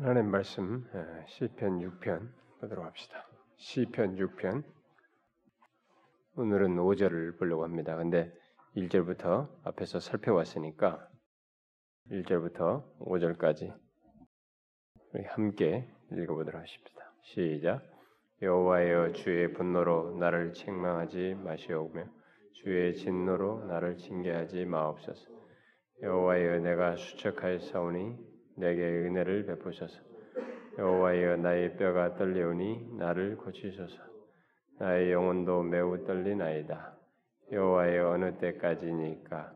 하나님 말씀 예, 시편 6편 보도록 합시다. 시편 6편 오늘은 5절을 보려고 합니다. 근데 1절부터 앞에서 살펴왔으니까 1절부터 5절까지 우리 함께 읽어보도록 하십니다. 시작. 여호와여 주의 분노로 나를 책망하지 마시오며 주의 진노로 나를 징계하지 마옵소서. 여호와여 내가 수척하였사오니 내게 은혜를 베푸소서. 여호와여 나의 뼈가 떨려오니 나를 고치소서. 나의 영혼도 매우 떨리나이다. 여호와여 어느 때까지니까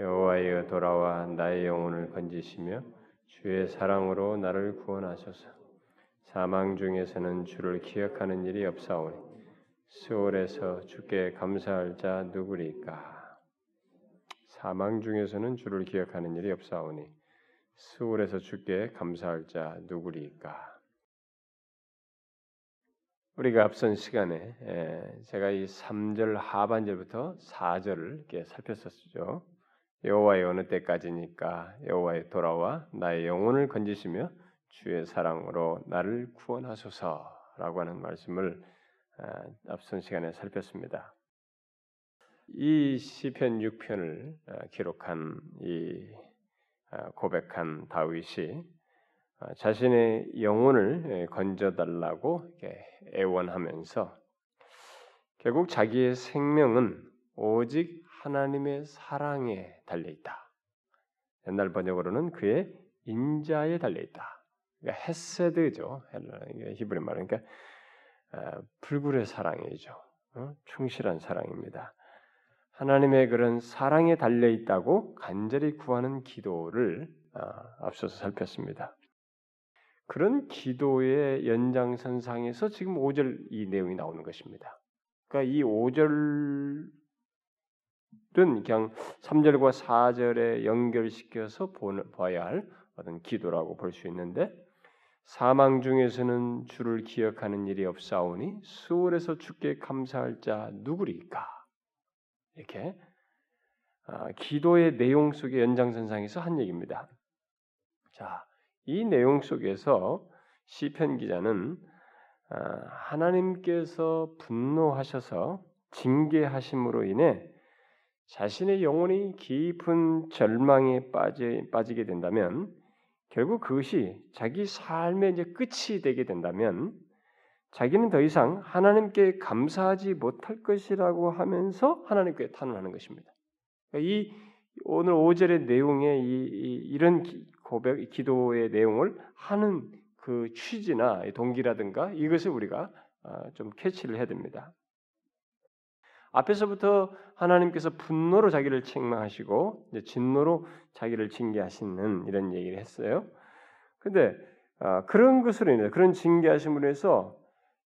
여호와여 돌아와 나의 영혼을 건지시며 주의 사랑으로 나를 구원하소서. 사망 중에서는 주를 기억하는 일이 없사오니 스올에서 주께 감사할 자 누구리까? 사망 중에서는 주를 기억하는 일이 없사오니 수월에서 주께 감사할 자 누구리까? 우리가 앞선 시간에 제가 이 3절 하반절부터 4절을 이렇게 살폈었죠. 여호와의 어느 때까지니까 여호와의 돌아와 나의 영혼을 건지시며 주의 사랑으로 나를 구원하소서라고 하는 말씀을 앞선 시간에 살폈습니다. 이 시편 6편을 기록한 이 아, 고백한 다윗이 아, 자신의 영혼을 예, 건져달라고 애원하면서 결국 자기의 생명은 오직 하나님의 사랑에 달려 있다. 옛날 번역으로는 그의 인자에 달려 있다. 그러니까 헤세드죠. 히브리 말 그러니까 아, 불굴의 사랑이죠. 어? 충실한 사랑입니다. 하나님의 그런 사랑에 달려 있다고 간절히 구하는 기도를 아, 앞서서 살폈습니다. 그런 기도의 연장선상에서 지금 5절 이 내용이 나오는 것입니다. 그러니까 이 5절은 그냥 3절과 4절에 연결시켜서 봐야 할 어떤 기도라고 볼 수 있는데 사망 중에서는 주를 기억하는 일이 없사오니 수월에서 주께 감사할 자 누구리까? 이렇게 아, 기도의 내용 속의 연장선상에서 한 얘기입니다. 자, 이 내용 속에서 시편 기자는 아, 하나님께서 분노하셔서 징계하심으로 인해 자신의 영혼이 깊은 절망에 빠지, 빠지게 된다면 결국 그것이 자기 삶의 이제 끝이 되게 된다면 자기는 더 이상 하나님께 감사하지 못할 것이라고 하면서 하나님께 탄원하는 것입니다. 그러니까 이 오늘 5절의 내용의 이, 이 런 고백, 기도의 내용을 하는 그 취지나 동기라든가 이것을 우리가 아, 좀 캐치를 해야 됩니다. 앞에서부터 하나님께서 분노로 자기를 책망하시고 진노로 자기를 징계하시는 이런 얘기를 했어요. 근데 아, 그런 것으로 인해 그런 징계하심으로 해서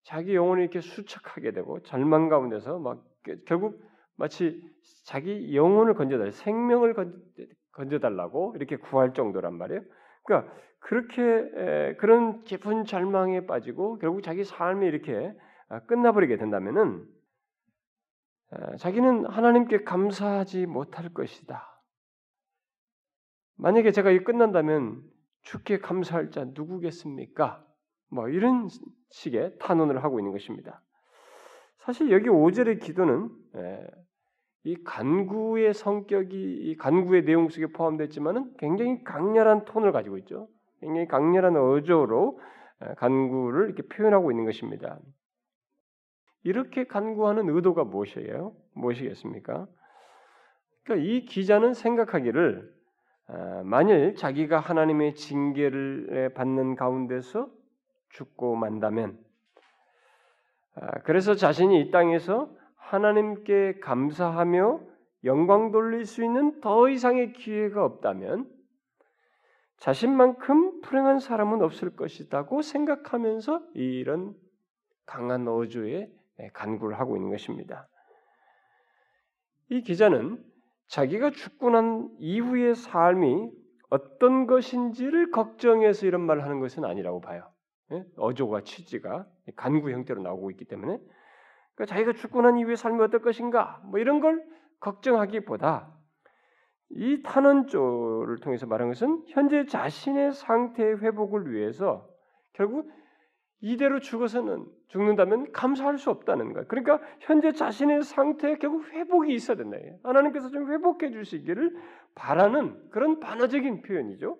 자기 영혼이 이렇게 수척하게 되고 절망 가운데서 막 결국 마치 자기 영혼을 건져달 생명을 건져달라고 이렇게 구할 정도란 말이에요. 그러니까 그렇게 그런 깊은 절망에 빠지고 결국 자기 삶이 이렇게 아, 끝나버리게 된다면은 자기는 하나님께 감사하지 못할 것이다. 만약에 제가 이 끝난다면 주께 감사할 자 누구겠습니까? 뭐 이런 식의 탄원을 하고 있는 것입니다. 사실 여기 5절의 기도는 예, 이 간구의 성격이 이 간구의 내용 속에 포함됐지만은 굉장히 강렬한 톤을 가지고 있죠. 굉장히 강렬한 어조로 예, 간구를 이렇게 표현하고 있는 것입니다. 이렇게 간구하는 의도가 무엇이에요? 무엇이겠습니까? 그러니까 이 기자는 생각하기를 아, 만일 자기가 하나님의 징계를 받는 가운데서 죽고 만다면 아, 그래서 자신이 이 땅에서 하나님께 감사하며 영광 돌릴 수 있는 더 이상의 기회가 없다면 자신만큼 불행한 사람은 없을 것이라고 생각하면서 이런 강한 어조에 간구를 하고 있는 것입니다. 이 기자는 자기가 죽고 난 이후의 삶이 어떤 것인지를 걱정해서 이런 말을 하는 것은 아니라고 봐요. 예? 어조와 취지가 간구 형태로 나오고 있기 때문에 그러니까 자기가 죽고 난 이후의 삶이 어떨 것인가 뭐 이런 걸 걱정하기보다 이 탄원조를 통해서 말한 것은 현재 자신의 상태의 회복을 위해서 결국 이대로 죽어서는 죽는다면 감사할 수 없다는 거예요. 그러니까 현재 자신의 상태에 결국 회복이 있어야 된다. 하나님께서 좀 회복해 주시기를 바라는 그런 반어적인 표현이죠.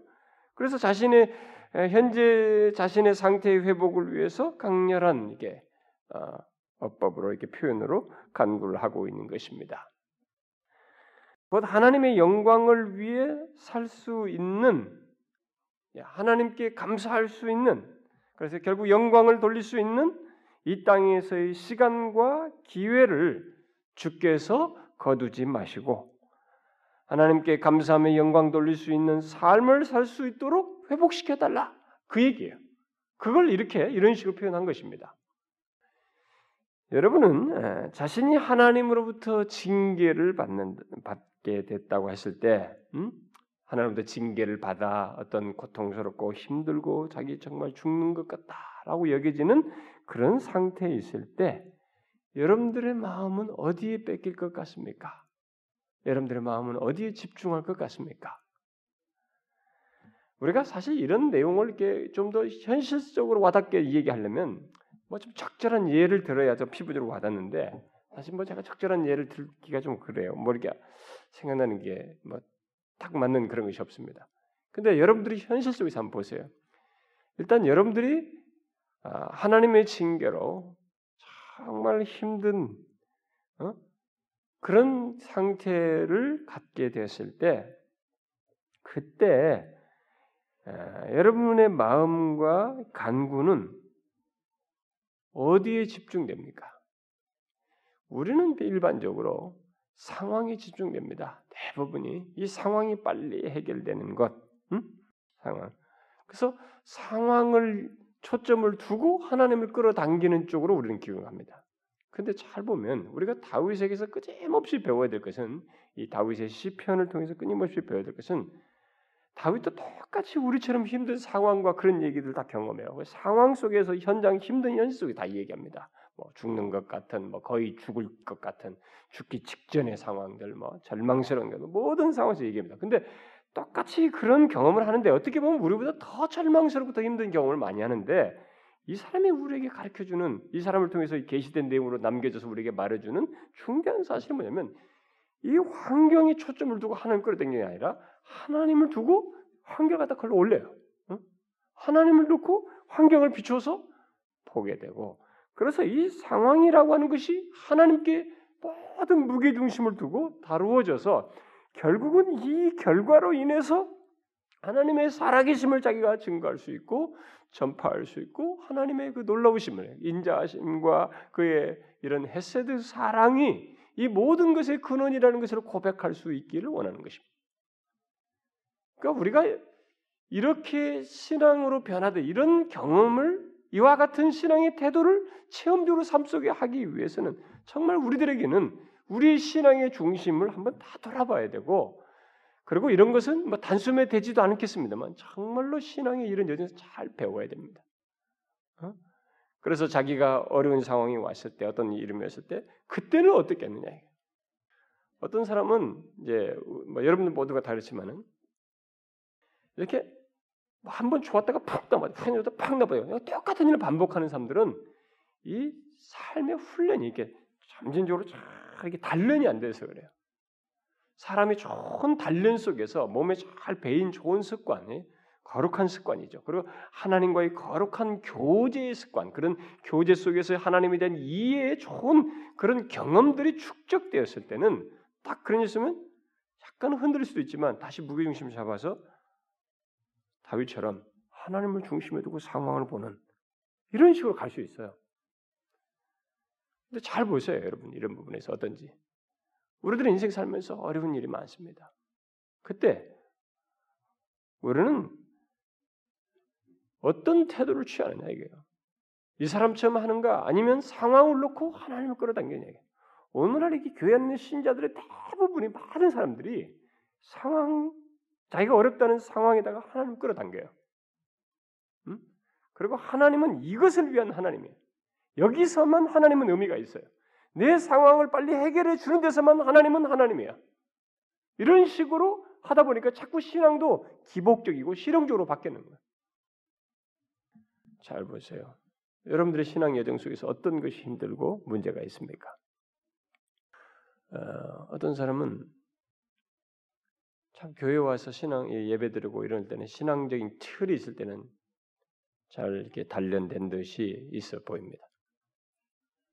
그래서 자신의 현재 자신의 상태의 회복을 위해서 강렬한 이게 어, 어법으로 이렇게 표현으로 간구를 하고 있는 것입니다. 곧 하나님의 영광을 위해 살 수 있는 하나님께 감사할 수 있는 그래서 결국 영광을 돌릴 수 있는 이 땅에서의 시간과 기회를 주께서 거두지 마시고 하나님께 감사하며 영광 돌릴 수 있는 삶을 살 수 있도록 회복시켜 달라. 그 얘기예요. 그걸 이렇게 이런 식으로 표현한 것입니다. 여러분은 자신이 하나님으로부터 징계를 받는 받게 됐다고 했을 때, 음? 하나님부터 징계를 받아 어떤 고통스럽고 힘들고 자기 정말 죽는 것 같다라고 여겨지는 그런 상태에 있을 때, 여러분들의 마음은 어디에 뺏길 것 같습니까? 여러분들의 마음은 어디에 집중할 것 같습니까? 우리가 사실 이런 내용을 이렇게 좀 더 현실적으로 와닿게 얘기하려면 뭐 좀 적절한 예를 들어야 좀 피부적으로 와닿는데 사실 뭐 제가 적절한 예를 들기가 좀 그래요. 뭐 이렇게 생각나는 게 뭐 딱 맞는 그런 것이 없습니다. 근데 여러분들이 현실 속에서 한번 보세요. 일단 여러분들이 아, 하나님의 징계로 정말 힘든 어? 그런 상태를 갖게 됐을 때 그때 여러분의 마음과 간구는 어디에 집중됩니까? 우리는 일반적으로 상황에 집중됩니다. 대부분이 이 상황이 빨리 해결되는 것, 음? 상황. 그래서 상황을 초점을 두고 하나님을 끌어당기는 쪽으로 우리는 기용합니다. 근데 잘 보면 우리가 다윗에게서 끊임없이 배워야 될 것은 이 다윗의 시편을 통해서 끊임없이 배워야 될 것은 다윗도 똑같이 우리처럼 힘든 상황과 그런 얘기들 다 경험해요. 그 상황 속에서 현장 힘든 현실 속에 다 얘기합니다. 뭐 죽는 것 같은, 뭐 거의 죽을 것 같은, 죽기 직전의 상황들, 뭐 절망스러운 것, 모든 상황에서 얘기합니다. 근데 똑같이 그런 경험을 하는데 어떻게 보면 우리보다 더 절망스럽고 더 힘든 경험을 많이 하는데 이 사람이 우리에게 가르쳐 주는 이 사람을 통해서 계시된 내용으로 남겨져서 우리에게 말해 주는 중대한 사실은 뭐냐면 이 환경에 초점을 두고 하나님 끌어당기는 게 아니라 하나님을 두고 환경 갖다 걸로 올려요. 하나님을 놓고 환경을 비춰서 보게 되고 그래서 이 상황이라고 하는 것이 하나님께 모든 무게 중심을 두고 다루어져서 결국은 이 결과로 인해서 하나님의 살아계심을 자기가 증거할 수 있고 전파할 수 있고 하나님의 그 놀라우심을 인자하심과 그의 이런 헤세드 사랑이 이 모든 것의 근원이라는 것을 고백할 수 있기를 원하는 것입니다. 그러니까 우리가 이렇게 신앙으로 변화된 이런 경험을 이와 같은 신앙의 태도를 체험적으로 삶 속에 하기 위해서는 정말 우리들에게는 우리의 신앙의 중심을 한번 다 돌아봐야 되고 그리고 이런 것은 뭐 단숨에 되지도 않겠습니다만 정말로 신앙의 이런 여정에서 잘 배워야 됩니다. 어? 그래서 자기가 어려운 상황이 왔을 때 어떤 일이 왔을 때 그때는 어떻게 했느냐. 어떤 사람은 이제 뭐 여러분들 모두가 다르지만은 이렇게 뭐 한번 좋았다가 푹. 푹 나빠요. 팍 나빠요. 똑같은 일을 반복하는 사람들은 이 삶의 훈련이 이렇게 점진적으로 이렇게 단련이 안 돼서 그래요. 사람이 좋은 단련 속에서 몸에 잘 배인 좋은 습관이 거룩한 습관이죠. 그리고 하나님과의 거룩한 교제의 습관, 그런 교제 속에서 하나님에 대한 이해에 좋은 그런 경험들이 축적되었을 때는 딱 그런 일 있으면 약간 흔들릴 수도 있지만 다시 무게중심을 잡아서 다윗처럼 하나님을 중심에 두고 상황을 보는 이런 식으로 갈 수 있어요. 근데 잘 보세요, 여러분. 이런 부분에서 어떤지. 우리들의 인생 살면서 어려운 일이 많습니다. 그때 우리는 어떤 태도를 취하느냐 이게요. 이 사람처럼 하는가 아니면 상황을 놓고 하나님을 끌어당기느냐 이게. 오늘날 이게 교회 안에 신자들의 대부분이 많은 사람들이 상황 자기가 어렵다는 상황에다가 하나님을 끌어당겨요. 음? 그리고 하나님은 이것을 위한 하나님이에요. 여기서만 하나님은 의미가 있어요. 내 상황을 빨리 해결해 주는 데서만 하나님은 하나님이야. 이런 식으로 하다 보니까 자꾸 신앙도 기복적이고 실용적으로 바뀌는 거예요. 잘 보세요. 여러분들의 신앙 여정 속에서 어떤 것이 힘들고 문제가 있습니까? 어, 떤 사람은 참 교회 와서 신앙 예배 드리고 이럴 때는 신앙적인 틀이 있을 때는 잘 이렇게 단련된 듯이 있어 보입니다.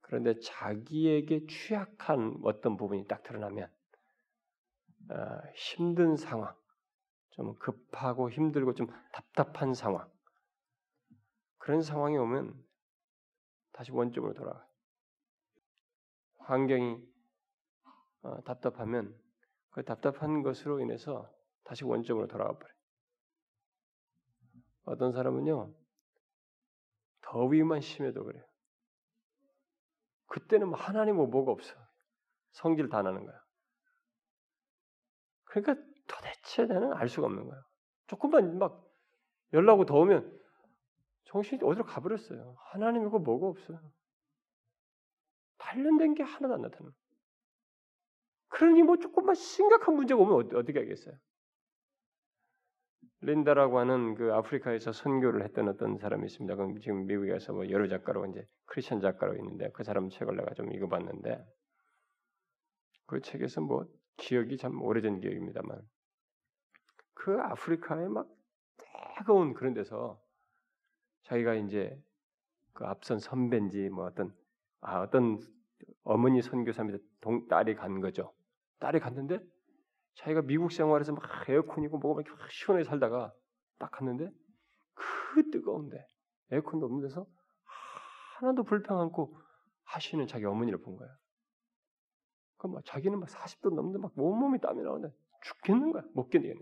그런데 자기에게 취약한 어떤 부분이 딱 드러나면 어, 힘든 상황, 좀 급하고 힘들고 좀 답답한 상황 그런 상황이 오면 다시 원점으로 돌아가. 환경이 어, 답답하면 그 답답한 것으로 인해서 다시 원점으로 돌아가 버려. 어떤 사람은요 더위만 심해도 그래요. 그때는 뭐 하나님 뭐 뭐가 없어. 성질 다 나는 거야. 그러니까 도대체 나는 알 수가 없는 거야. 조금만 막 열나고 더우면 정신이 어디로 가버렸어요. 하나님이고 뭐가 없어요. 단련된 게 하나도 안 나타나. 그러니 뭐 조금만 심각한 문제가 오면 어떻게 하겠어요? 린다라고 하는 그 아프리카에서 선교를 했던 어떤 사람이 있습니다. 그럼 지금 미국에 가서 뭐 여러 작가로 이제 크리스천 작가로 있는데 그 사람 책을 내가 좀 읽어봤는데 그 책에서 뭐 기억이 참 오래전 기억입니다만 그 아프리카에 막 뜨거운 그런 데서 자기가 이제 그 앞선 선배인지 뭐 어떤 아 어떤 어머니 선교사입니다. 동 딸이 간 거죠. 딸이 갔는데 자기가 미국 생활에서 막 에어컨이고 뭐가 막 시원하게 살다가 딱 갔는데 그 뜨거운데 에어컨도 없는 데서 하나도 불평 않고 하시는 자기 어머니를 본 거야. 그막 뭐 자기는 막 40도 넘는데 막 온몸이 땀이 나오는데 죽겠는 거야. 못 견디겠네.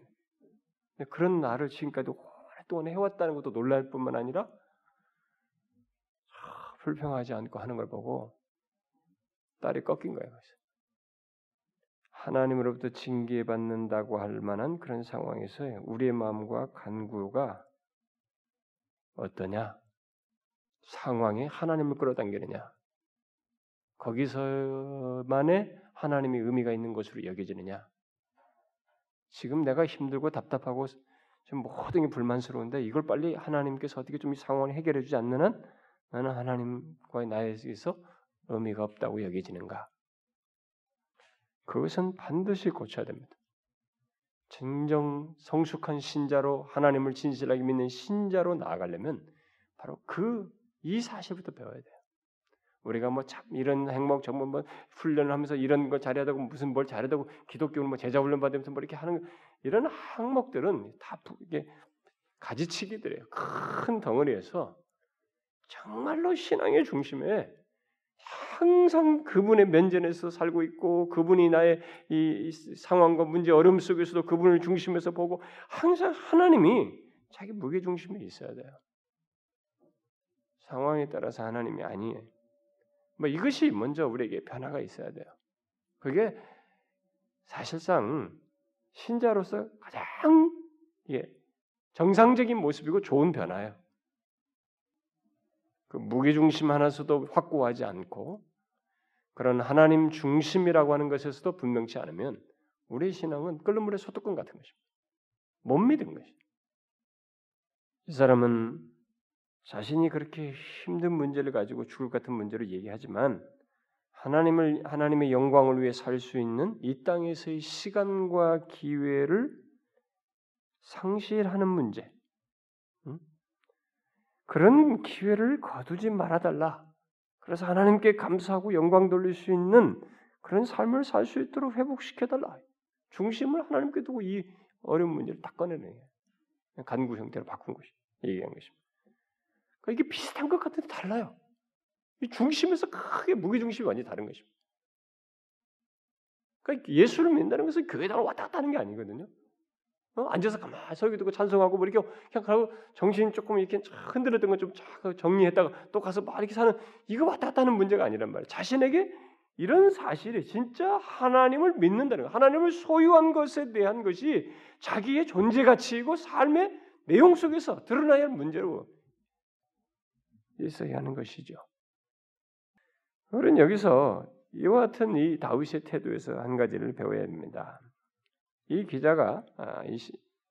그런 나를 지금까지 오랫동안 해왔다는 것도 놀랄 뿐만 아니라 불평하지 않고 하는 걸 보고 딸이 꺾인 거예요. 그래서. 하나님으로부터 징계받는다고 할 만한 그런 상황에서 우리의 마음과 간구가 어떠냐? 상황에 하나님을 끌어당기느냐? 거기서만의 하나님의 의미가 있는 것으로 여겨지느냐? 지금 내가 힘들고 답답하고 지금 모든 게 불만스러운데 이걸 빨리 하나님께서 어떻게 좀 이 상황을 해결해 주지 않는 한 나는 하나님과의 나에게서 의미가 없다고 여겨지는가? 그것은 반드시 고쳐야 됩니다. 진정 성숙한 신자로 하나님을 진실하게 믿는 신자로 나아가려면 바로 그 이 사실부터 배워야 돼요. 우리가 뭐 참 이런 행복 정말 뭐 훈련을 하면서 이런 거 되고 무슨 뭘 되고 기독교는 뭐 제자 훈련 받으면서 뭐 이렇게 하는 이런 항목들은 다 이게 가지치기들이에요. 큰 덩어리에서 정말로 신앙의 중심에 항상 그분의 면전에서 살고 있고 그분이 나의 이 상황과 문제 어려움 속에서도 그분을 중심에서 보고 항상 하나님이 자기 무게 중심에 있어야 돼요. 상황에 따라서 하나님이 아니에요. 뭐 이것이 먼저 우리에게 변화가 있어야 돼요. 그게 사실상 신자로서 가장 정상적인 모습이고 좋은 변화예요. 그 무게중심 하나서도 확고하지 않고 그런 하나님 중심이라고 하는 것에서도 분명치 않으면 우리 신앙은 끓는 물에 소뚜껑 같은 것입니다. 못 믿은 것이. 이 사람은 자신이 그렇게 힘든 문제를 가지고 죽을 같은 문제를 얘기하지만 하나님을 하나님의 영광을 위해 살 수 있는 이 땅에서의 시간과 기회를 상실하는 문제, 그런 기회를 거두지 말아달라. 그래서 하나님께 감사하고 영광 돌릴 수 있는 그런 삶을 살 수 있도록 회복시켜달라. 중심을 하나님께 두고 이 어려운 문제를 딱 꺼내는 간구 형태로 바꾼 것이 얘기한 것입니다. 그러니까 이게 비슷한 것 같은데 달라요. 이 중심에서 크게 무게 중심이 완전히 다른 것입니다. 그러니까 예수를 믿는다는 것은 교회당을 왔다 갔다 하는 게 아니거든요. 어? 앉아서 가만히 서 있고 찬송하고 뭐 이렇게 그냥 가고 정신 조금 이렇게 흔들었던 거좀 정리했다가 또 가서 막 이렇게 사는 이거 왔다 갔다 하는 문제가 아니란 말이에요. 자신에게 이런 사실이 진짜 하나님을 믿는다는 거, 하나님을 소유한 것에 대한 것이 자기의 존재 가치이고 삶의 내용 속에서 드러나야 할 문제로 있어야 하는 것이죠. 우리는 여기서 이와 같은 이 다윗의 태도에서 한 가지를 배워야 합니다. 이 기자가 아,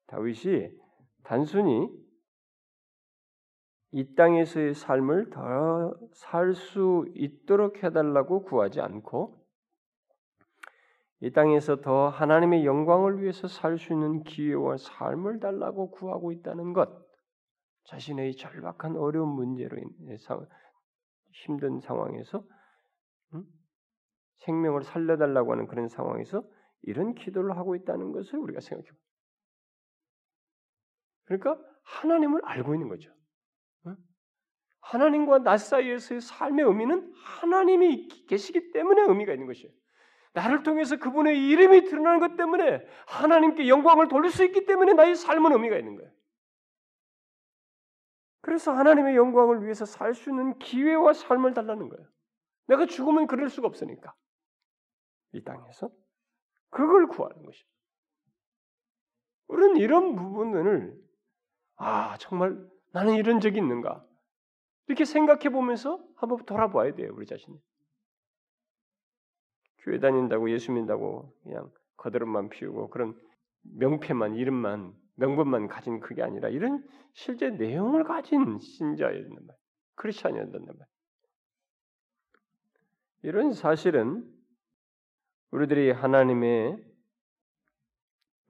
다윗이 단순히 이 땅에서의 삶을 더 살 수 있도록 해달라고 구하지 않고 이 땅에서 더 하나님의 영광을 위해서 살 수 있는 기회와 삶을 달라고 구하고 있다는 것, 자신의 절박한 어려운 문제로 인해서 힘든 상황에서 음? 생명을 살려달라고 하는 그런 상황에서 이런 기도를 하고 있다는 것을 우리가 생각해 봅니다. 그러니까 하나님을 알고 있는 거죠. 하나님과 나 사이에서의 삶의 의미는 하나님이 계시기 때문에 의미가 있는 것이에요. 나를 통해서 그분의 이름이 드러나는 것 때문에 하나님께 영광을 돌릴 수 있기 때문에 나의 삶은 의미가 있는 거예요. 그래서 하나님의 영광을 위해서 살 수 있는 기회와 삶을 달라는 거예요. 내가 죽으면 그럴 수가 없으니까. 이 땅에서. 그걸 구하는 것입니다. 우리는 이런 부분을 아 정말 나는 이런 적이 있는가 이렇게 생각해 보면서 한번 돌아봐야 돼요 우리 자신이. 교회 다닌다고 예수 믿는다고 그냥 거드름만 피우고 그런 명패만 이름만 명분만 가진 그게 아니라 이런 실제 내용을 가진 신자였단 말이에요. 크리스천이었단 말이에요. 이런 사실은 우리들이 하나님의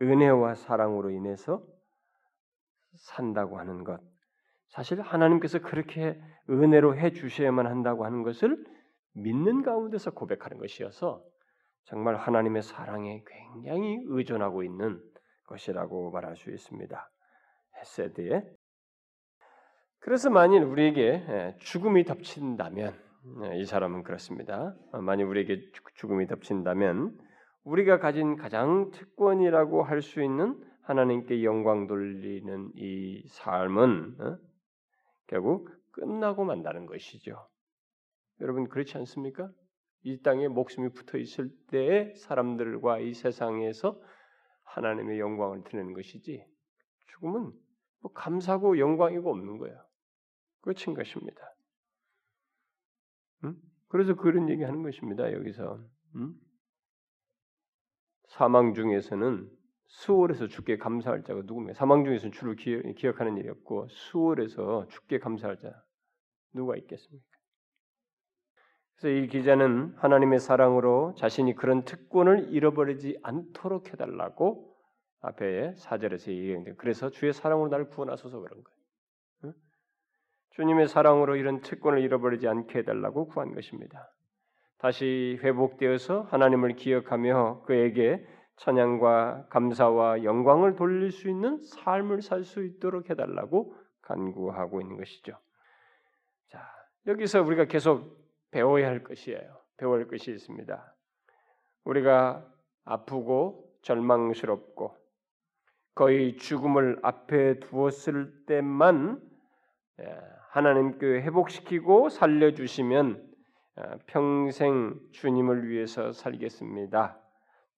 은혜와 사랑으로 인해서 산다고 하는 것, 사실 하나님께서 그렇게 은혜로 해 주셔야만 한다고 하는 것을 믿는 가운데서 고백하는 것이어서 정말 하나님의 사랑에 굉장히 의존하고 있는 것이라고 말할 수 있습니다. 헤세드에. 그래서 만일 우리에게 예, 죽음이 덮친다면 예, 이 사람은 그렇습니다. 만일 우리에게 죽음이 덮친다면 우리가 가진 가장 특권이라고 할 수 있는 하나님께 영광 돌리는 이 삶은 어? 결국 끝나고 만다는 것이죠. 여러분 그렇지 않습니까? 이 땅에 목숨이 붙어 있을 때의 사람들과 이 세상에서 하나님의 영광을 드리는 것이지 죽음은 뭐 감사고 영광이고 없는 거예요. 끝인 것입니다. 음? 그래서 그런 얘기하는 것입니다. 여기서 음? 사망 중에서는 수월에서 죽게 감사할 자가 누구입니까? 사망 중에서는 주를 기억, 하는 일이 없고 수월에서 죽게 감사할 자 누가 있겠습니까? 그래서 이 기자는 하나님의 사랑으로 자신이 그런 특권을 잃어버리지 않도록 해달라고 앞에 사절에서 얘기했는데 그래서 주의 사랑으로 나를 구원하소서 그런 거예요. 응? 주님의 사랑으로 이런 특권을 잃어버리지 않게 해달라고 구한 것입니다. 다시 회복되어서 하나님을 기억하며 그에게 찬양과 감사와 영광을 돌릴 수 있는 삶을 살 수 있도록 해달라고 간구하고 있는 것이죠. 자, 여기서 우리가 계속 배워야 할 것이에요. 배워야 할 것이 있습니다. 우리가 아프고 절망스럽고 거의 죽음을 앞에 두었을 때만 예, 하나님께 회복시키고 살려주시면 어, 평생 주님을 위해서 살겠습니다.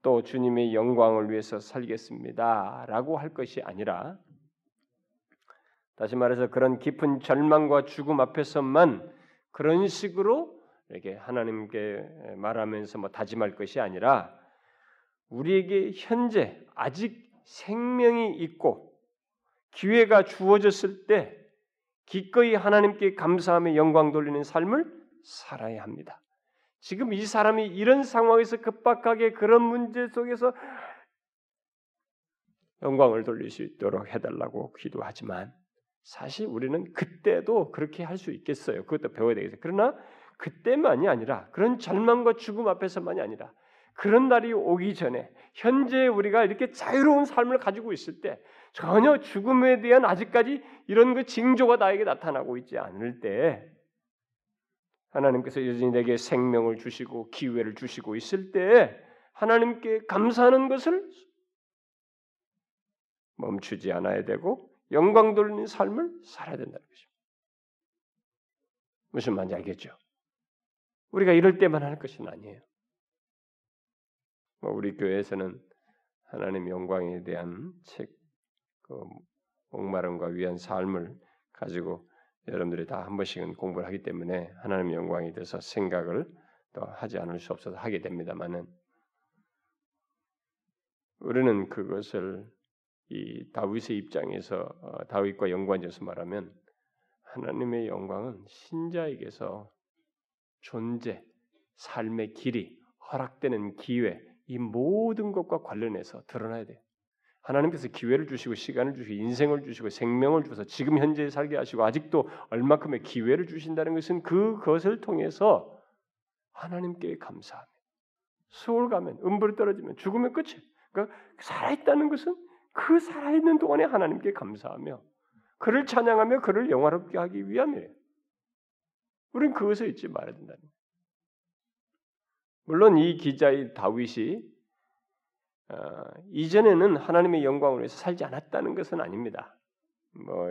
또 주님의 영광을 위해서 살겠습니다 라고 할 것이 아니라 다시 말해서 그런 깊은 절망과 죽음 앞에서만 그런 식으로 이렇게 하나님께 말하면서 뭐 다짐할 것이 아니라 우리에게 현재 아직 생명이 있고 기회가 주어졌을 때 기꺼이 하나님께 감사하며 영광 돌리는 삶을 살아야 합니다. 지금 이 사람이 이런 상황에서 급박하게 그런 문제 속에서 영광을 돌릴 수 있도록 해달라고 기도하지만 사실 우리는 그때도 그렇게 할 수 있겠어요. 그것도 배워야 되겠어요. 그러나 그때만이 아니라 그런 절망과 죽음 앞에서만이 아니라 그런 날이 오기 전에 현재 우리가 이렇게 자유로운 삶을 가지고 있을 때 전혀 죽음에 대한 아직까지 이런 그 징조가 나에게 나타나고 있지 않을 때 하나님께서 여전히 내게 생명을 주시고 기회를 주시고 있을 때 하나님께 감사하는 것을 멈추지 않아야 되고 영광 돌리는 삶을 살아야 된다는 것입니다. 무슨 말인지 알겠죠? 우리가 이럴 때만 할 것은 아니에요. 뭐 우리 교회에서는 하나님 영광에 대한 책, 그 목마름과 위한 삶을 가지고 여러분들이 다 한 번씩은 공부를 하기 때문에 하나님의 영광에 대해서 생각을 또 하지 않을 수 없어서 하게 됩니다만은 우리는 그것을 이 다윗의 입장에서 어, 다윗과 연관해서 말하면 하나님의 영광은 신자에게서 존재, 삶의 길이 허락되는 기회 이 모든 것과 관련해서 드러나야 돼요. 하나님께서 기회를 주시고 시간을 주시고 인생을 주시고 생명을 주셔서 지금 현재 살게 하시고 아직도 얼마큼의 기회를 주신다는 것은 그것을 통해서 하나님께 감사하며 수월 가면 음부로 떨어지면 죽으면 끝이에요. 그러니까 살아있다는 것은 그 살아있는 동안에 하나님께 감사하며 그를 찬양하며 그를 영화롭게 하기 위함이에요. 우리는 그것을 잊지 말아야 된다는. 물론 이 기자의 다윗이 어, 이전에는 하나님의 영광을 위해서 살지 않았다는 것은 아닙니다. 뭐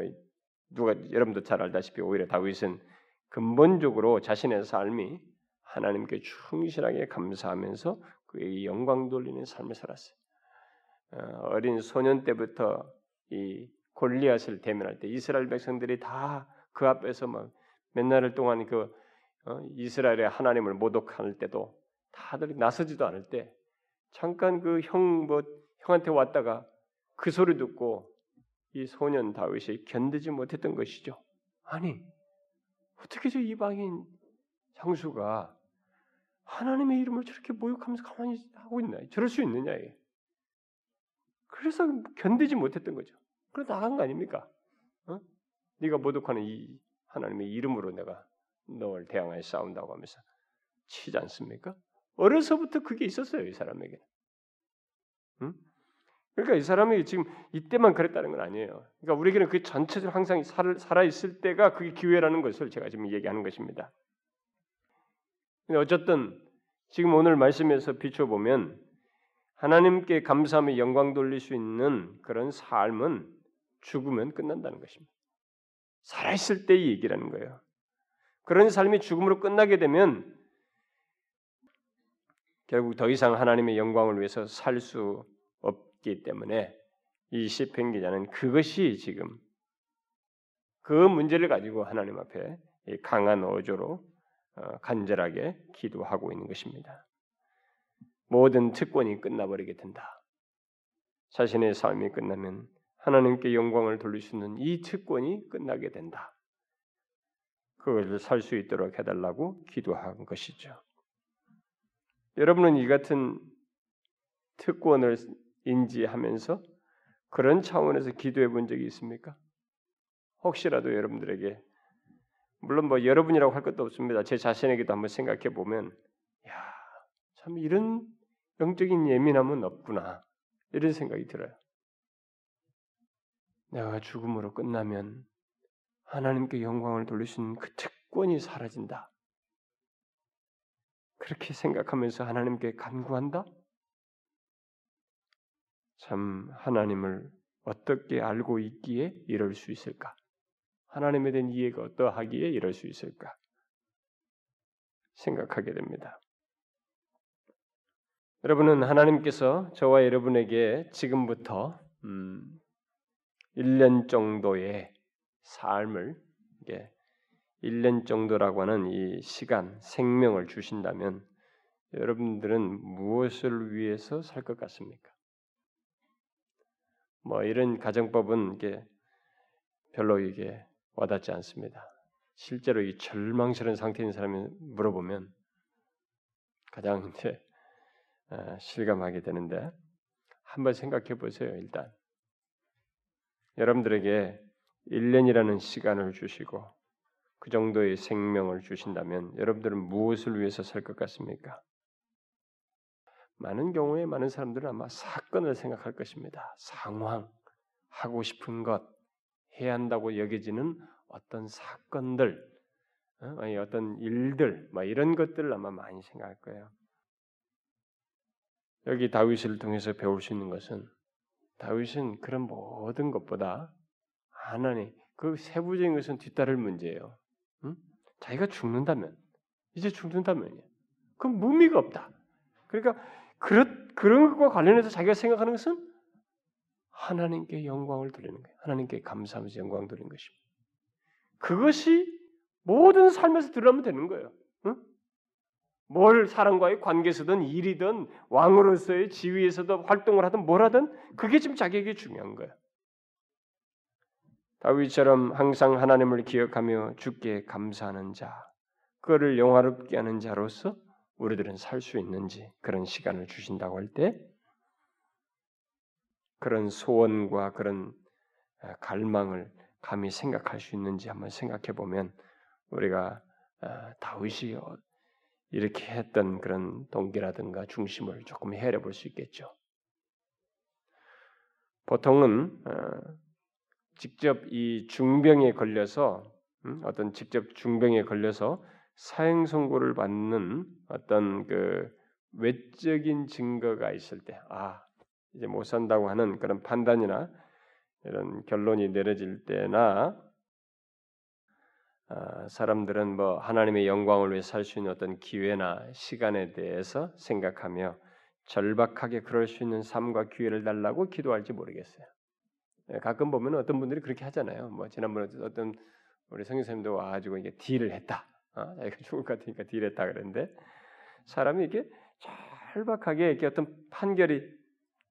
누가 여러분도 잘 알다시피 오히려 다윗은 근본적으로 자신의 삶이 하나님께 충실하게 감사하면서 그의 영광 돌리는 삶을 살았어요. 어, 어린 소년 때부터 이 골리앗을 대면할 때 이스라엘 백성들이 다 그 앞에서 막 맨날 동안 그 어, 이스라엘의 하나님을 모독할 때도 다들 나서지도 않을 때 잠깐 그 형 뭐 형한테 왔다가 그 소리 듣고 이 소년 다윗이 견디지 못했던 것이죠. 아니 어떻게 저 이방인 장수가 하나님의 이름을 저렇게 모욕하면서 가만히 하고 있나? 저럴 수 있느냐 이게. 그래서 견디지 못했던 거죠. 그래 나간 거 아닙니까? 어? 네가 모독하는 이 하나님의 이름으로 내가 너를 대항하여 싸운다고 하면서 치지 않습니까? 어려서부터 그게 있었어요 이 사람에게. 응? 그러니까 이 사람이 지금 이때만 그랬다는 건 아니에요. 그러니까 우리에게는 그 전체적으로 항상 살아 있을 때가 그게 기회라는 것을 제가 지금 얘기하는 것입니다. 근데 어쨌든 지금 오늘 말씀에서 비춰보면 하나님께 감사하며 영광 돌릴 수 있는 그런 삶은 죽으면 끝난다는 것입니다. 살아있을 때의 얘기라는 거예요. 그런 삶이 죽음으로 끝나게 되면 결국 더 이상 하나님의 영광을 위해서 살 수 없기 때문에 이 시편 기자는 그것이 지금 그 문제를 가지고 하나님 앞에 강한 어조로 어, 간절하게 기도하고 있는 것입니다. 모든 특권이 끝나버리게 된다. 자신의 삶이 끝나면 하나님께 영광을 돌릴 수 있는 이 특권이 끝나게 된다. 그것을 살 수 있도록 해달라고 기도한 것이죠. 여러분은 이 같은 특권을 인지하면서 그런 차원에서 기도해 본 적이 있습니까? 혹시라도 여러분들에게 물론 뭐 여러분이라고 할 것도 없습니다. 제 자신에게도 한번 생각해 보면 야, 참 이런 영적인 예민함은 없구나. 이런 생각이 들어요. 내가 죽음으로 끝나면 하나님께 영광을 있는 그 특권이 사라진다. 그렇게 생각하면서 하나님께 간구한다? 참 하나님을 어떻게 알고 있기에 이럴 수 있을까? 하나님에 대한 이해가 어떠하기에 이럴 수 있을까? 생각하게 됩니다. 여러분은 하나님께서 저와 여러분에게 지금부터 음, 1년 정도의 삶을 1년 정도라고 하는 이 시간, 생명을 주신다면 여러분들은 무엇을 위해서 살 것 같습니까? 뭐 이런 가정법은 이게 별로 이게 와닿지 않습니다. 실제로 이 절망스러운 상태인 사람이 물어보면 가장 이제 아, 실감하게 되는데 한번 생각해 보세요. 일단 여러분들에게 1년이라는 시간을 주시고 그 정도의 생명을 주신다면 여러분들은 무엇을 위해서 살 것 같습니까? 많은 경우에 많은 사람들은 아마 사건을 생각할 것입니다. 상황, 하고 싶은 것, 해야 한다고 여겨지는 어떤 사건들, 어? 어떤 일들, 뭐 이런 것들을 아마 많이 생각할 거예요. 여기 다윗을 통해서 배울 수 있는 것은 다윗은 그런 모든 것보다 하나님 그 세부적인 것은 뒤따를 문제예요. 응? 자기가 죽는다면 이제 죽는다면요. 그럼 의미가 없다. 그러니까 그런 그런 것과 관련해서 자기가 생각하는 것은 하나님께 영광을 돌리는 거예요. 하나님께 감사하면서 영광 돌리는 것입니다. 그것이 모든 삶에서 드러나면 되는 거예요. 응? 뭘 사람과의 관계에서든 일이든 왕으로서의 지위에서도 활동을 하든 뭘 하든 그게 지금 자기에게 중요한 거야. 다윗처럼 항상 하나님을 기억하며 주께 감사하는 자, 그를 영화롭게 하는 자로서 우리들은 살 수 있는지 그런 시간을 주신다고 할 때 그런 소원과 그런 아, 갈망을 감히 생각할 수 있는지 한번 생각해 보면 우리가 아, 다윗이 어, 이렇게 했던 그런 동기라든가 중심을 조금 헤아려 볼 수 있겠죠. 보통은 어, 직접 이 중병에 걸려서 음, 어떤 직접 중병에 걸려서 사형 선고를 받는 어떤 그 외적인 증거가 있을 때, 아 이제 못 산다고 하는 그런 판단이나 이런 결론이 내려질 때나 아, 사람들은 뭐 하나님의 영광을 위해 살 수 있는 어떤 기회나 시간에 대해서 생각하며 절박하게 그럴 수 있는 삶과 기회를 달라고 기도할지 모르겠어요. 예, 가끔 보면 어떤 분들이 그렇게 하잖아요. 뭐 지난번에 어떤 우리 성교사님도 와가지고 이게 딜을 했다. 어? 자기가 죽을 것 같으니까 딜했다 그랬는데 사람이 이렇게 절박하게 이렇게 어떤 판결이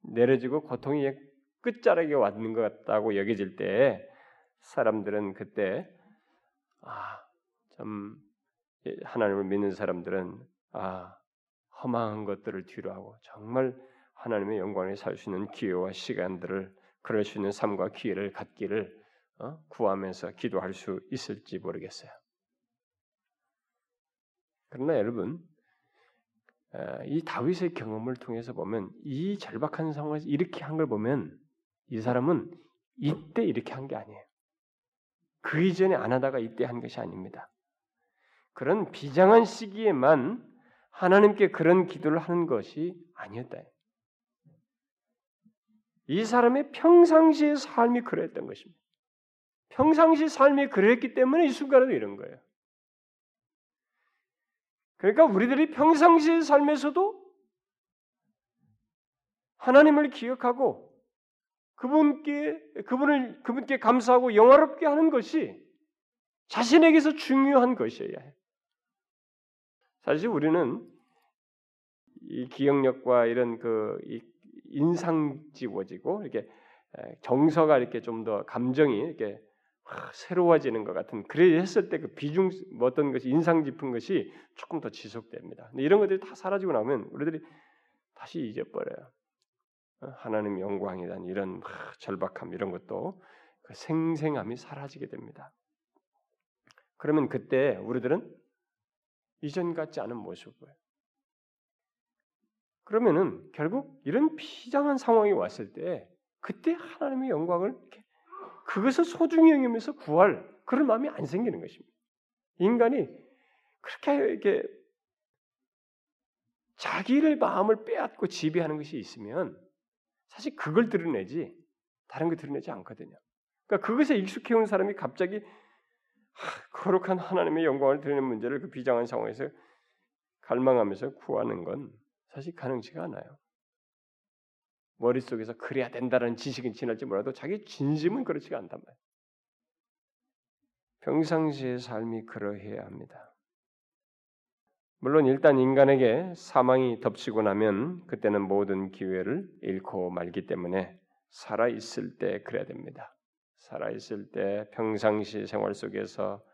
내려지고 고통이 끝자락에 왔는 것 같다고 여겨질 때 사람들은 그때 아 참 하나님을 믿는 사람들은 아 허망한 것들을 뒤로하고 정말 하나님의 영광에 살 수 있는 기회와 시간들을 그럴 수 있는 삶과 기회를 갖기를 어? 구하면서 기도할 수 있을지 모르겠어요. 그러나 여러분 이 다윗의 경험을 통해서 보면 이 절박한 상황에서 이렇게 한 걸 보면 이 사람은 이때 이렇게 한 게 아니에요. 그 이전에 안 하다가 이때 한 것이 아닙니다. 그런 비장한 시기에만 하나님께 그런 기도를 하는 것이 아니었다. 이 사람의 평상시의 삶이 그랬던 것입니다. 평상시 삶이 그랬기 때문에 이 순간에도 이런 거예요. 그러니까 우리들이 평상시의 삶에서도 하나님을 기억하고 그분께 그분을 그분께 감사하고 영화롭게 하는 것이 자신에게서 중요한 해. 사실 우리는 이 기억력과 이런 그 인상지워지고 이렇게 정서가 이렇게 좀 더 감정이 이렇게 새로워지는 것 같은 그래 했을 때 그 비중 뭐 어떤 것이 인상 깊은 것이 조금 더 지속됩니다. 근데 이런 것들이 다 사라지고 나면 우리들이 다시 잊어버려요. 어, 하나님 대한 이런 절박함 이런 것도 그 생생함이 사라지게 됩니다. 그러면 그때 우리들은 이전 같지 않은 모습을 그러면은 결국 이런 비장한 상황이 왔을 때 그때 하나님의 영광을 그것을 소중히 여기면서 구할 그런 마음이 안 생기는 것입니다. 인간이 그렇게 이렇게 자기를 마음을 빼앗고 지배하는 것이 있으면 사실 그걸 드러내지 다른 거 드러내지 않거든요. 그러니까 그것에 익숙해 온 사람이 갑자기 하, 거룩한 하나님의 영광을 드리는 문제를 그 비장한 상황에서 갈망하면서 구하는 건 사실 가능치가 않아요. 머릿속에서 그래야 된다는 지식은 지날지 몰라도 자기 진심은 그렇지가 않단 말이에요. 평상시의 삶이 그러해야 합니다. 물론 일단 인간에게 사망이 덮치고 나면 그때는 모든 기회를 잃고 말기 때문에 살아 있을 때 그래야 됩니다. 살아 있을 때 평상시 생활 속에서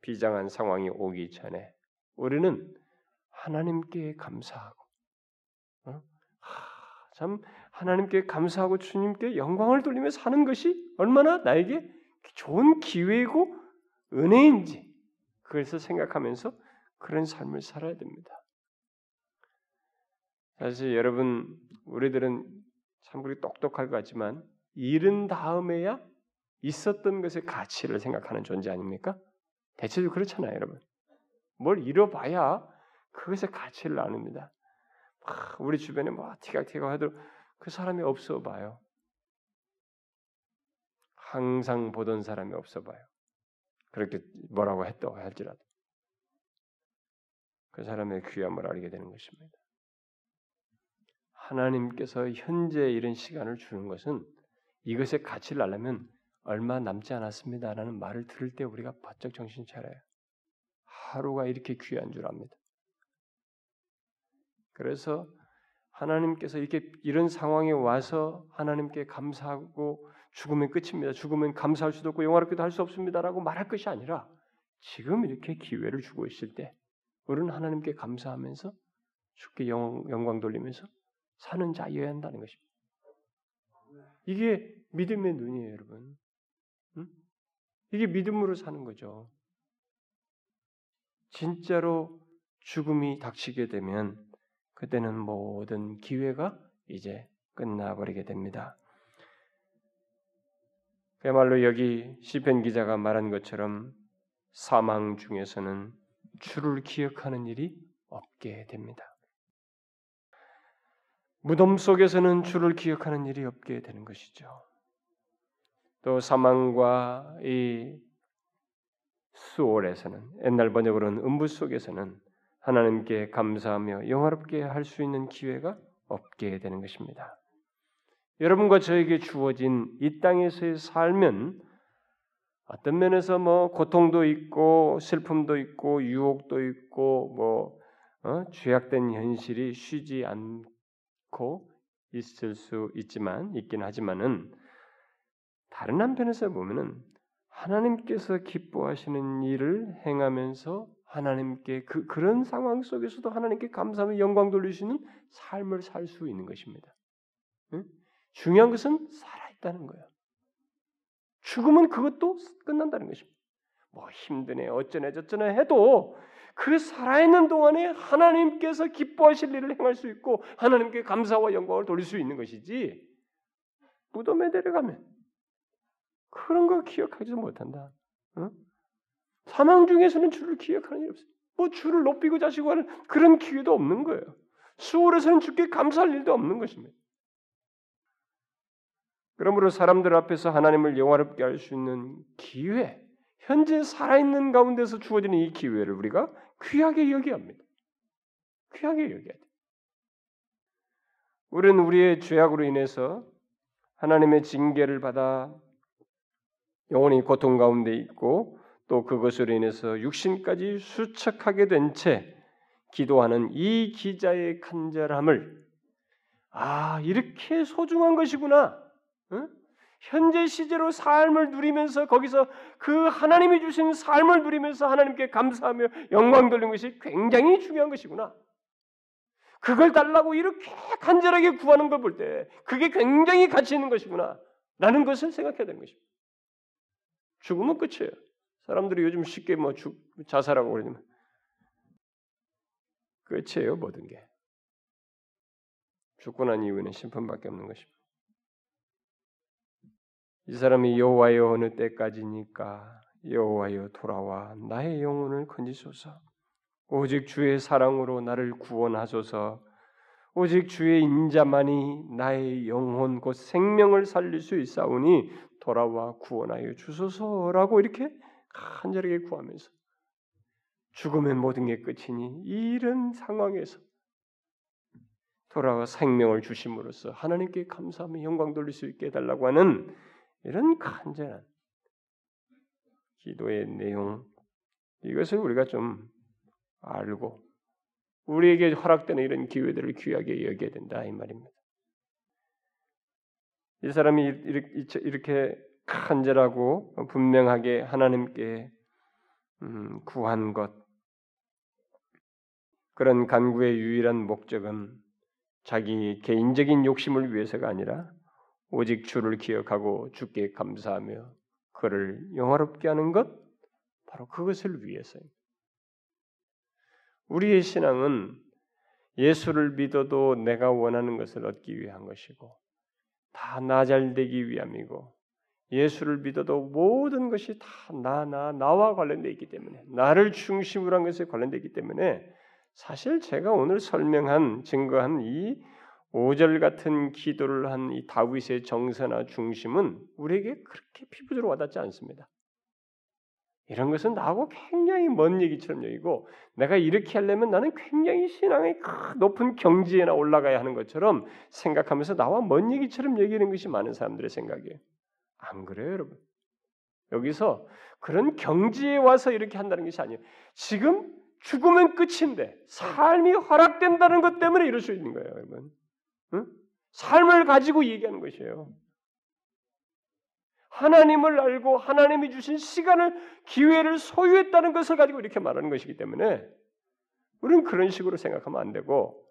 비장한 상황이 오기 전에 우리는 하나님께 감사하고 참 하나님께 감사하고 주님께 영광을 돌리며 사는 것이 얼마나 나에게 좋은 기회이고 은혜인지 그래서 생각하면서 그런 삶을 살아야 됩니다. 사실 여러분 우리들은 참 그렇게 똑똑할 것 같지만 잃은 다음에야 있었던 것의 가치를 생각하는 존재 아닙니까? 대체적으로 그렇잖아요, 여러분. 뭘 잃어봐야 그것의 가치를 아닙니다. 우리 주변에 뭐 티각티각 하도 그 사람이 없어 봐요. 항상 보던 사람이 없어 봐요. 그렇게 뭐라고 했다고 할지라도 그 사람의 귀함을 알게 되는 것입니다. 하나님께서 현재 이런 시간을 주는 것은 이것의 가치를 알려면 얼마 남지 않았습니다라는 말을 들을 때 우리가 바짝 정신 차려요. 하루가 이렇게 귀한 줄 압니다. 그래서 하나님께서 이렇게 이런 상황에 와서 하나님께 감사하고 죽으면 끝입니다. 죽으면 감사할 수도 없고 영화롭기도 할 수 없습니다라고 말할 것이 아니라 지금 이렇게 기회를 주고 있을 때 우리는 하나님께 감사하면서 죽게 영, 영광 돌리면서 사는 자여야 한다는 것입니다. 이게 믿음의 눈이에요, 여러분. 응? 이게 믿음으로 사는 거죠. 진짜로 죽음이 닥치게 되면 그때는 모든 기회가 이제 끝나버리게 됩니다. 그야말로 여기 시편 기자가 말한 것처럼 사망 중에서는 주를 기억하는 일이 없게 됩니다. 무덤 속에서는 주를 기억하는 일이 없게 되는 것이죠. 또 사망과 이 수월에서는 옛날 번역으로는 음부 속에서는 하나님께 감사하며 영화롭게 할 수 있는 기회가 없게 되는 것입니다. 여러분과 저에게 주어진 이 땅에서의 삶은 어떤 면에서 뭐 고통도 있고 슬픔도 있고 유혹도 있고 뭐 어? 죄악된 현실이 쉬지 않고 있을 수 있지만 있긴 하지만은 다른 한편에서 보면은 하나님께서 기뻐하시는 일을 행하면서 하나님께 그 그런 상황 속에서도 하나님께 감사하며 영광 돌리시는 삶을 살 수 있는 것입니다. 응? 중요한 것은 살아 있다는 거예요. 죽으면 그것도 끝난다는 것입니다. 뭐 힘드네 어쩌네 저쩌네 해도 그 살아있는 동안에 하나님께서 기뻐하실 일을 행할 수 있고 하나님께 감사와 영광을 돌릴 수 있는 것이지 무덤에 내려가면 그런 거 기억하지도 못한다. 어? 사망 중에서는 주를 기억하는 일 없어요. 뭐 주를 높이고 자시고 하는 그런 기회도 없는 거예요. 수월에서는 주께 감사할 일도 없는 것입니다. 그러므로 사람들 앞에서 하나님을 영화롭게 할 수 있는 기회, 현재 살아있는 가운데서 주어지는 이 기회를 우리가 귀하게 여겨야 합니다. 귀하게 여겨야 돼. 우리는 우리의 죄악으로 인해서 하나님의 징계를 받아 영원히 고통 가운데 있고 또 그것으로 인해서 육신까지 수척하게 된 채 기도하는 이 기자의 간절함을 아 이렇게 소중한 것이구나. 응? 현재 시제로 삶을 누리면서 거기서 그 하나님이 주신 삶을 누리면서 하나님께 감사하며 영광 돌리는 것이 굉장히 중요한 것이구나. 그걸 달라고 이렇게 간절하게 구하는 걸 볼 때 그게 굉장히 가치 있는 것이구나. 라는 것을 생각해야 되는 것입니다. 죽으면 끝이에요. 사람들이 요즘 쉽게 뭐 죽, 자살하고 그러지만 끝이에요 모든 게. 죽고 난 이후에는 심판밖에 없는 것입니다. 이 사람이 여호와여 어느 때까지니까 여호와여 돌아와 나의 영혼을 건지소서. 오직 주의 사랑으로 나를 구원하소서. 오직 주의 인자만이 나의 영혼 곧 생명을 살릴 수 있사오니 돌아와 구원하여 주소서라고 이렇게 간절하게 구하면서 죽으면 모든 게 끝이니 이런 상황에서 돌아와 생명을 주심으로써 하나님께 감사하며 영광 돌릴 수 있게 해달라고 하는 이런 간절한 기도의 내용 이것을 우리가 좀 알고 우리에게 허락되는 이런 기회들을 귀하게 여겨야 된다 이 말입니다. 이 사람이 이렇게 간절하고 분명하게 하나님께 음, 구한 것 그런 간구의 유일한 목적은 자기 개인적인 욕심을 위해서가 아니라 오직 주를 기억하고 주께 감사하며 그를 영화롭게 하는 것 바로 그것을 위해서입니다. 우리의 신앙은 예수를 믿어도 내가 원하는 것을 얻기 위한 것이고 다 나잘 되기 위함이고 예수를 믿어도 모든 것이 다 나, 나, 나와 관련되어 있기 때문에 나를 중심으로 한 것에 관련되어 있기 때문에 사실 제가 오늘 설명한 증거한 이 5절 같은 기도를 한 이 다윗의 정서나 중심은 우리에게 그렇게 피부적으로 와닿지 않습니다. 이런 것은 나하고 굉장히 먼 얘기처럼 여기고 내가 이렇게 하려면 나는 굉장히 신앙의 높은 경지에나 올라가야 하는 것처럼 생각하면서 나와 먼 얘기처럼 여기는 것이 많은 사람들의 생각이에요. 안 그래요, 여러분? 여기서 그런 경지에 와서 이렇게 한다는 것이 아니에요. 지금 죽으면 끝인데 삶이 허락된다는 것 때문에 이럴 수 있는 거예요, 여러분. 응? 삶을 가지고 얘기하는 것이에요. 하나님을 알고 하나님이 주신 시간을 기회를 소유했다는 것을 가지고 이렇게 말하는 것이기 때문에 우리는 그런 식으로 생각하면 안 되고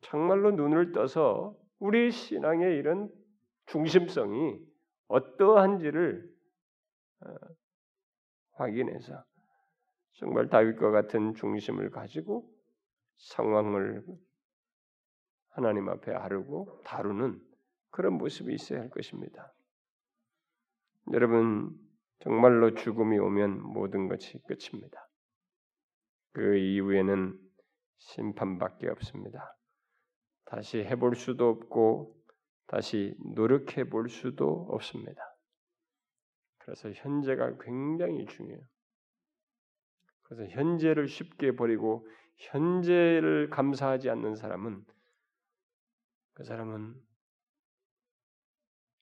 정말로 눈을 떠서 우리 신앙의 이런 중심성이 어떠한지를 어, 확인해서 정말 다윗과 같은 중심을 가지고 상황을 하나님 앞에 아르고 다루는 그런 모습이 있어야 할 것입니다. 여러분 정말로 죽음이 오면 모든 것이 끝입니다. 그 이후에는 심판밖에 없습니다. 다시 해볼 수도 없고 다시 노력해 볼 수도 없습니다. 그래서 현재가 굉장히 중요해요. 그래서 현재를 쉽게 버리고 현재를 감사하지 않는 사람은 그 사람은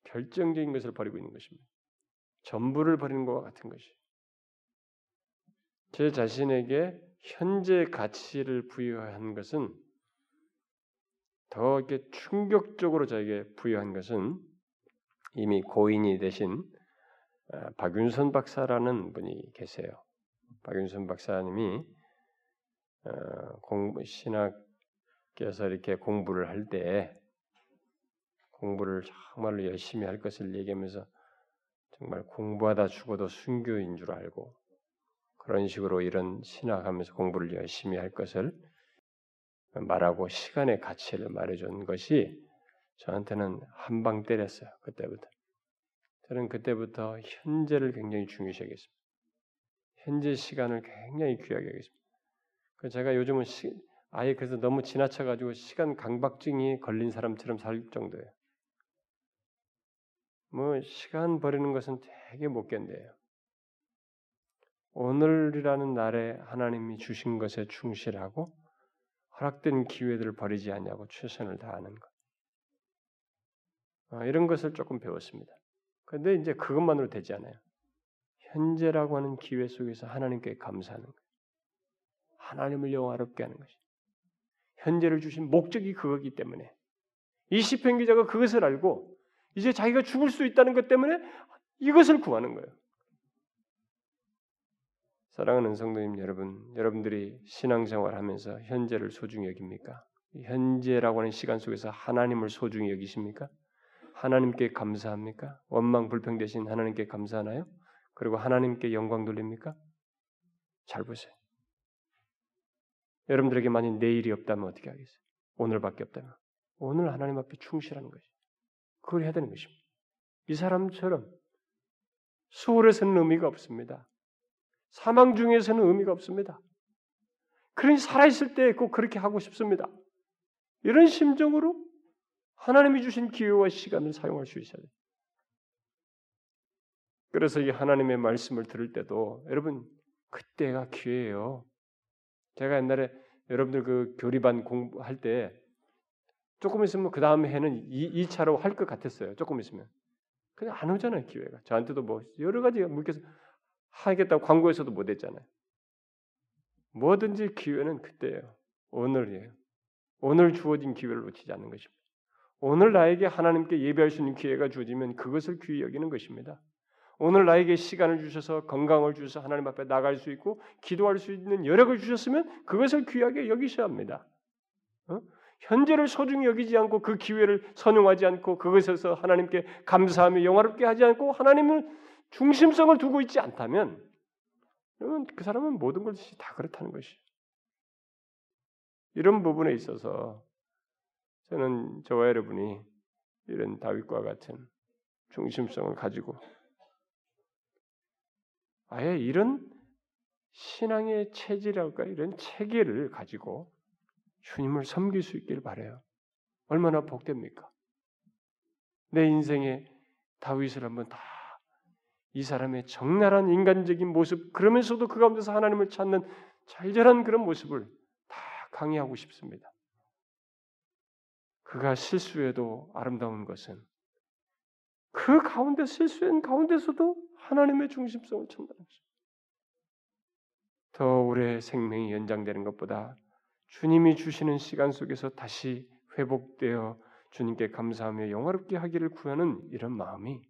결정적인 것을 버리고 있는 것입니다. 전부를 버리는 것과 같은 것이. 제 자신에게 현재 가치를 부여한 것은 더 이렇게 충격적으로 저에게 부여한 것은 이미 고인이 되신 아, 박윤선 박사라는 분이 계세요. 박윤선 박사님이 어, 공부 신학에서 이렇게 공부를 할 때 공부를 정말로 열심히 할 것을 얘기하면서 정말 공부하다 죽어도 순교인 줄 알고 그런 식으로 이런 신학하면서 공부를 열심히 할 것을 말하고 시간의 가치를 말해준 것이 저한테는 한 방 때렸어요. 그때부터. 저는 그때부터 현재를 굉장히 중요시 하겠습니다. 현재 시간을 굉장히 귀하게 하겠습니다. 그 제가 요즘은 시, 아예 그래서 너무 지나쳐가지고 시간 강박증이 걸린 사람처럼 살 정도예요. 뭐 시간 버리는 것은 되게 못 견뎌요. 오늘이라는 날에 하나님이 주신 것에 충실하고 허락된 기회들을 버리지 않냐고 최선을 다하는 것. 어, 이런 것을 조금 배웠습니다. 그런데 이제 그것만으로 되지 않아요. 현재라고 하는 기회 속에서 하나님께 감사하는 것. 하나님을 영화롭게 하는 것이. 현재를 주신 목적이 그거기 때문에 이 시편 기자가 그것을 알고 이제 자기가 죽을 수 있다는 것 때문에 이것을 구하는 거예요. 사랑하는 성도님 여러분, 여러분들이 신앙생활 하면서 현재를 소중히 여깁니까? 현재라고 하는 시간 속에서 하나님을 소중히 여기십니까? 하나님께 감사합니까? 원망 불평 대신 하나님께 감사하나요? 그리고 하나님께 영광 돌립니까? 잘 보세요. 여러분들에게 만약 내일이 없다면 어떻게 하겠어요? 오늘밖에 없다면 오늘 하나님 앞에 충실하는 것이 그걸 해야 되는 것입니다. 이 사람처럼 수월해서는 의미가 없습니다. 사망 중에서는 의미가 없습니다. 그러니 살아있을 때 꼭 그렇게 하고 싶습니다. 이런 심정으로 하나님이 주신 기회와 시간을 사용할 수 있어야 돼요. 그래서 이 하나님의 말씀을 들을 때도 여러분 그때가 기회예요. 제가 옛날에 여러분들 그 교리반 공부할 때 조금 있으면 그 다음 해는 2, 2차로 할 것 같았어요. 조금 있으면. 근데 안 오잖아요, 기회가. 저한테도 뭐 여러 가지가 묶여서 하겠다고 광고에서도 못 했잖아요. 뭐든지 기회는 그때예요. 오늘이에요. 오늘 주어진 기회를 놓치지 않는 것입니다. 오늘 나에게 하나님께 예배할 수 있는 기회가 주어지면 그것을 귀히 여기는 것입니다. 오늘 나에게 시간을 주셔서 건강을 주셔서 하나님 앞에 나갈 수 있고 기도할 수 있는 여력을 주셨으면 그것을 귀하게 여기셔야 합니다. 어? 현재를 소중히 여기지 않고 그 기회를 선용하지 않고 그것에서 하나님께 감사하며 영화롭게 하지 않고 하나님을 중심성을 두고 있지 않다면 그러면 그 사람은 모든 것이 다 그렇다는 것이. 이런 부분에 있어서 저는 저와 여러분이 이런 다윗과 같은 중심성을 가지고 아예 이런 신앙의 체질이랄까 이런 체계를 가지고 주님을 섬길 수 있기를 바래요. 얼마나 복됩니까? 내 인생의 다윗을 한번 다 이 사람의 적나라한 인간적인 모습 그러면서도 그 가운데서 하나님을 찾는 절절한 그런 모습을 다 강의하고 싶습니다. 그가 실수해도 아름다운 것은 그 가운데 실수한 가운데서도 하나님의 중심성을 찾는 것입니다. 더 오래 생명이 연장되는 것보다 주님이 주시는 시간 속에서 다시 회복되어 주님께 감사하며 영화롭게 하기를 구하는 이런 마음이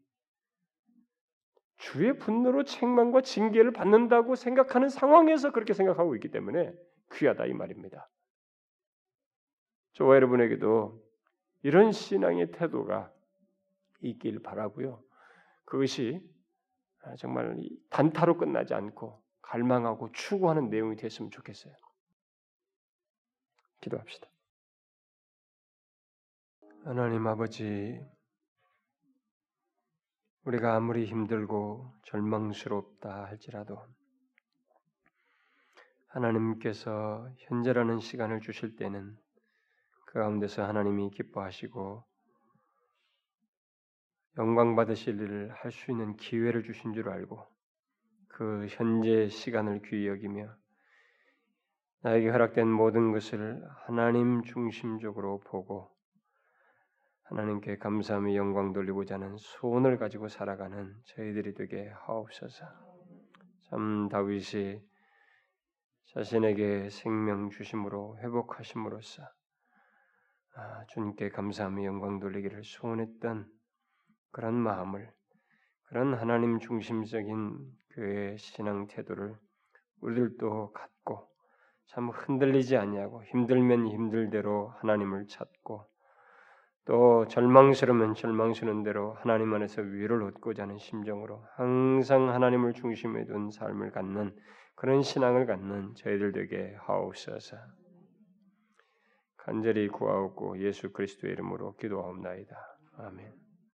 주의 분노로 책망과 징계를 받는다고 생각하는 상황에서 그렇게 생각하고 있기 때문에 귀하다 이 말입니다. 저와 여러분에게도 이런 신앙의 태도가 있길 바라고요. 그것이 정말 단타로 끝나지 않고 갈망하고 추구하는 내용이 됐으면 좋겠어요. 기도합시다. 하나님 아버지, 우리가 아무리 힘들고 절망스럽다 할지라도 하나님께서 현재라는 시간을 주실 때는 그 가운데서 하나님이 기뻐하시고 영광 받으실 일을 할 수 있는 기회를 주신 줄 알고 그 현재 시간을 귀히 여기며 나에게 허락된 모든 것을 하나님 중심적으로 보고 하나님께 감사하며 영광 돌리고자 하는 소원을 가지고 살아가는 저희들이 되게 하옵소서. 참 다윗이 자신에게 생명 주심으로 회복하심으로써 아, 주님께 감사하며 영광 돌리기를 소원했던 그런 마음을 그런 하나님 중심적인 그의 신앙 태도를 우리들도 갖고 참 흔들리지 않냐고 힘들면 힘들대로 하나님을 찾고 또 절망스러우면 절망스러운 대로 하나님 안에서 위로를 얻고자 하는 심정으로 항상 하나님을 중심에 둔 삶을 갖는 그런 신앙을 갖는 저희들 되게 하옵소서. 간절히 구하옵고 예수 그리스도의 이름으로 기도하옵나이다. 아멘.